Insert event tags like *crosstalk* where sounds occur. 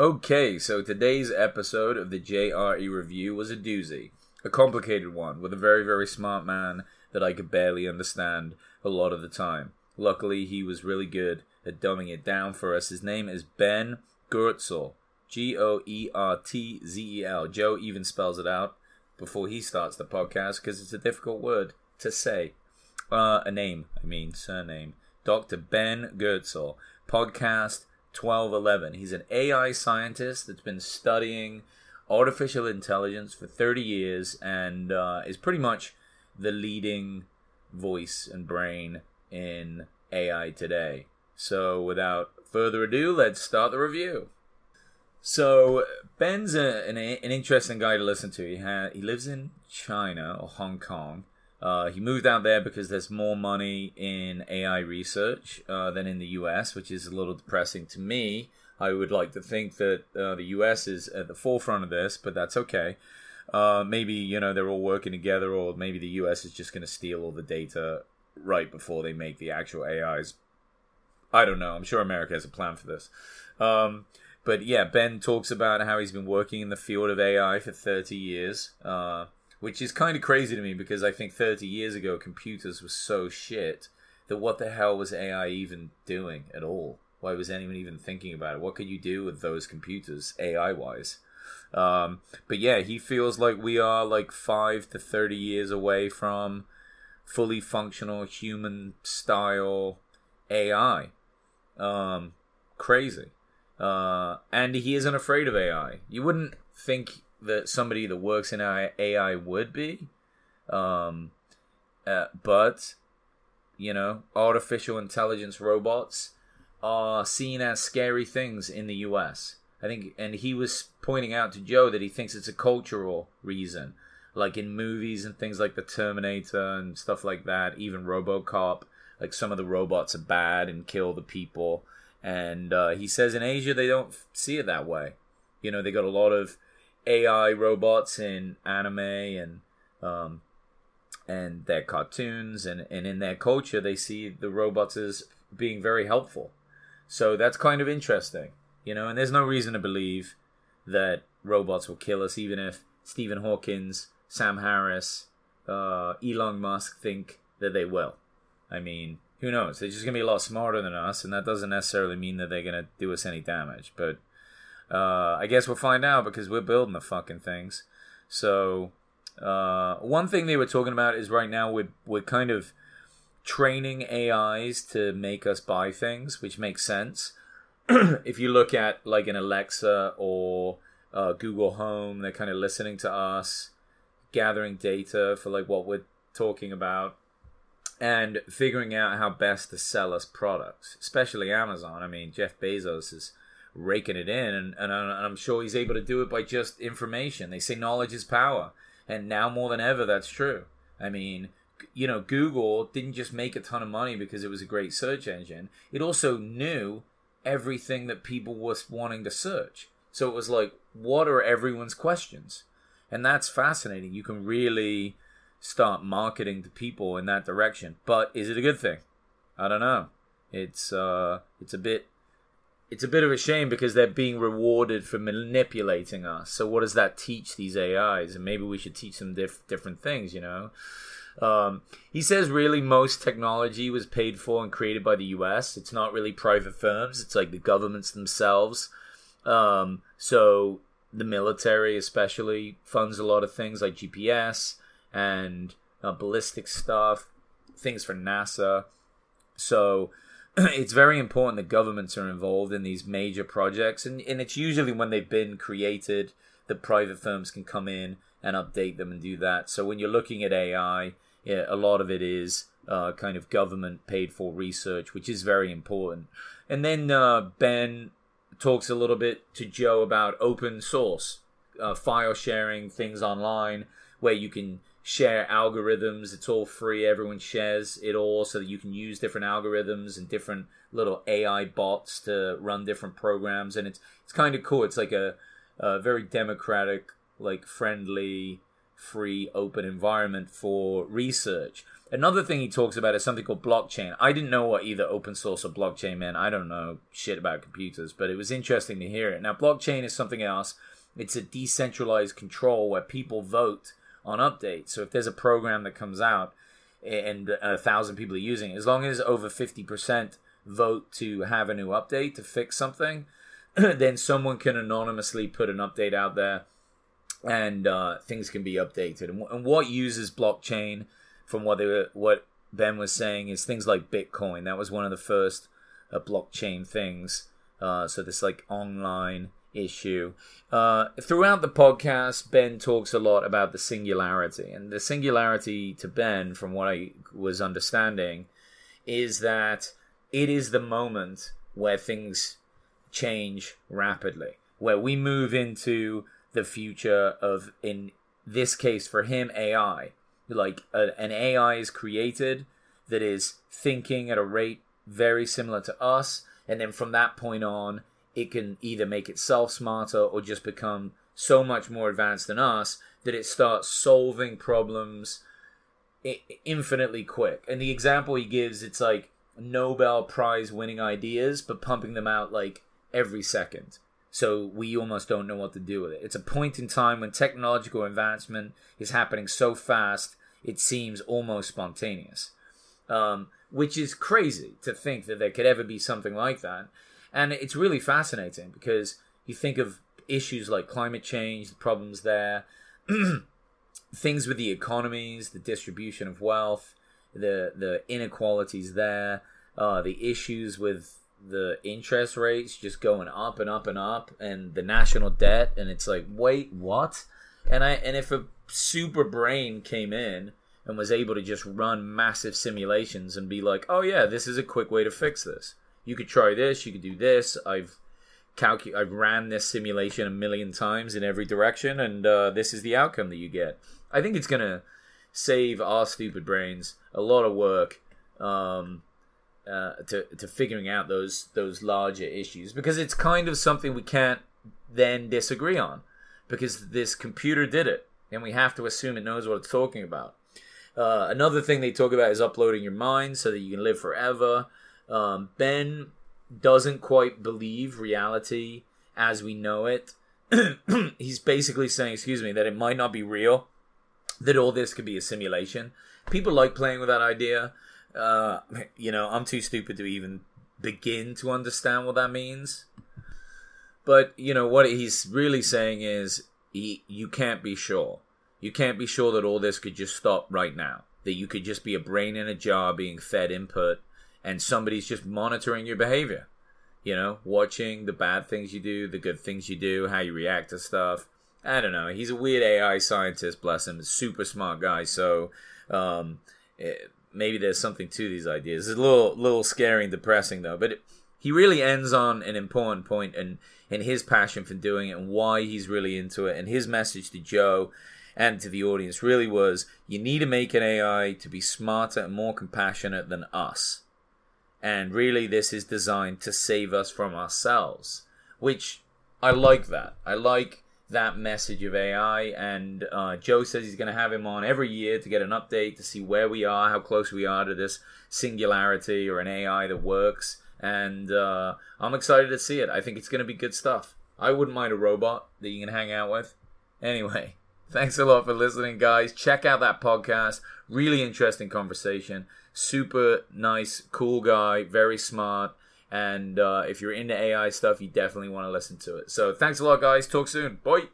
Okay, so today's episode of the JRE review was a doozy. A complicated one with a very, very smart man that I could barely understand a lot of the time. Luckily, he was really good at dumbing it down for us. His name is Ben Goertzel. G O E R T Z E L. Joe even spells it out before he starts the podcast because it's a difficult word to say. Uh, a name, I mean, surname. Dr. Ben Goertzel. Podcast 1211. He's an AI scientist that's been studying artificial intelligence for 30 years and uh, is pretty much the leading voice and brain in AI today. So, without further ado, let's start the review. So, Ben's a, an, an interesting guy to listen to. He, ha- he lives in China or Hong Kong. Uh, he moved out there because there's more money in AI research uh, than in the US, which is a little depressing to me. I would like to think that uh, the US is at the forefront of this, but that's okay. Uh, maybe you know they're all working together, or maybe the US is just going to steal all the data right before they make the actual AIs. I don't know. I'm sure America has a plan for this. Um, but yeah, Ben talks about how he's been working in the field of AI for 30 years. Which is kind of crazy to me because I think 30 years ago computers were so shit that what the hell was AI even doing at all? Why was anyone even thinking about it? What could you do with those computers AI wise? Um, but yeah, he feels like we are like five to 30 years away from fully functional human style AI. Um, crazy. Uh, and he isn't afraid of AI. You wouldn't think that somebody that works in AI would be. Um, uh, but you know, artificial intelligence robots are seen as scary things in the U.S. I think, and he was pointing out to Joe that he thinks it's a cultural reason, like in movies and things like the Terminator and stuff like that. Even RoboCop, like some of the robots are bad and kill the people. And uh, he says in Asia they don't see it that way. You know, they got a lot of AI robots in anime and um, and their cartoons and, and in their culture they see the robots as being very helpful. So that's kind of interesting, you know, and there's no reason to believe that robots will kill us even if Stephen Hawkins, Sam Harris, uh, Elon Musk think that they will. I mean, who knows? They're just gonna be a lot smarter than us, and that doesn't necessarily mean that they're gonna do us any damage. But uh, I guess we'll find out because we're building the fucking things. So, uh, one thing they were talking about is right now we're, we're kind of training AIs to make us buy things, which makes sense. *clears throat* if you look at like an Alexa or uh, Google Home, they're kind of listening to us, gathering data for like what we're talking about, and figuring out how best to sell us products, especially Amazon. I mean, Jeff Bezos is raking it in, and, and I'm sure he's able to do it by just information. They say knowledge is power, and now more than ever, that's true. I mean, you know, Google didn't just make a ton of money because it was a great search engine. It also knew everything that people were wanting to search. So it was like, what are everyone's questions? And that's fascinating. You can really start marketing to people in that direction. But is it a good thing? I don't know. It's uh, it's a bit it's a bit of a shame because they're being rewarded for manipulating us. So what does that teach these AIs? And maybe we should teach them diff- different things, you know. Um, he says really most technology was paid for and created by the U.S. It's not really private firms. It's like the governments themselves. Um, so the military, especially, funds a lot of things like GPS and uh, ballistic stuff, things for NASA. So *clears throat* it's very important that governments are involved in these major projects, and, and it's usually when they've been created that private firms can come in and update them and do that. So when you're looking at AI, yeah, a lot of it is uh, kind of government paid for research, which is very important. And then uh, Ben talks a little bit to Joe about open source, uh, file sharing things online, where you can share algorithms. It's all free. Everyone shares it all so that you can use different algorithms and different little AI bots to run different programs. And it's it's kind of cool. It's like a, a very democratic, like friendly, free, open environment for research. Another thing he talks about is something called blockchain. I didn't know what either open source or blockchain meant. I don't know shit about computers, but it was interesting to hear it. Now, blockchain is something else. It's a decentralized control where people vote on updates. So if there's a program that comes out and a thousand people are using it, as long as over 50% vote to have a new update to fix something, *clears throat* then someone can anonymously put an update out there and uh, things can be updated. And, and, what uses blockchain, from what they were, what Ben was saying, is things like Bitcoin. That was one of the first uh, blockchain things. Uh, so this like online issue. Uh, throughout the podcast, Ben talks a lot about the singularity, and the singularity to Ben, from what I was understanding, is that it is the moment where things change rapidly, where we move into the future of, in this case for him, AI. Like a, an AI is created that is thinking at a rate very similar to us, and then from that point on, it can either make itself smarter or just become so much more advanced than us that it starts solving problems infinitely quick. And the example he gives, it's like Nobel Prize winning ideas, but pumping them out like every second. So we almost don't know what to do with it. It's a point in time when technological advancement is happening so fast, it seems almost spontaneous. Um, which is crazy to think that there could ever be something like that. And it's really fascinating because you think of issues like climate change, the problems there, *clears throat* things with the economies, the distribution of wealth, the the inequalities there, uh, the issues with the interest rates just going up and up and up and the national debt and it's like wait what? And i and if a super brain came in and was able to just run massive simulations and be like oh yeah this is a quick way to fix this you could try this you could do this i've calcu- i've ran this simulation a million times in every direction and uh, this is the outcome that you get i think it's gonna save our stupid brains a lot of work um, uh, to to figuring out those those larger issues because it's kind of something we can't then disagree on because this computer did it and we have to assume it knows what it's talking about. Uh, another thing they talk about is uploading your mind so that you can live forever. Um, ben doesn't quite believe reality as we know it. *clears throat* He's basically saying, excuse me, that it might not be real, that all this could be a simulation. People like playing with that idea uh, you know, I'm too stupid to even begin to understand what that means. But you know what he's really saying is he, you can't be sure. You can't be sure that all this could just stop right now. That you could just be a brain in a jar being fed input and somebody's just monitoring your behavior. You know, watching the bad things you do, the good things you do, how you react to stuff. I don't know. He's a weird AI scientist, bless him. Super smart guy. So, um, it, maybe there's something to these ideas. It's a little little scary and depressing though, but it, he really ends on an important point and and his passion for doing it and why he's really into it and his message to Joe and to the audience really was you need to make an AI to be smarter and more compassionate than us. And really this is designed to save us from ourselves, which I like that. I like that message of AI. And uh, Joe says he's going to have him on every year to get an update to see where we are, how close we are to this singularity or an AI that works. And uh, I'm excited to see it. I think it's going to be good stuff. I wouldn't mind a robot that you can hang out with. Anyway, *laughs* thanks a lot for listening, guys. Check out that podcast. Really interesting conversation. Super nice, cool guy, very smart. And uh, if you're into AI stuff, you definitely want to listen to it. So thanks a lot, guys. Talk soon. Bye.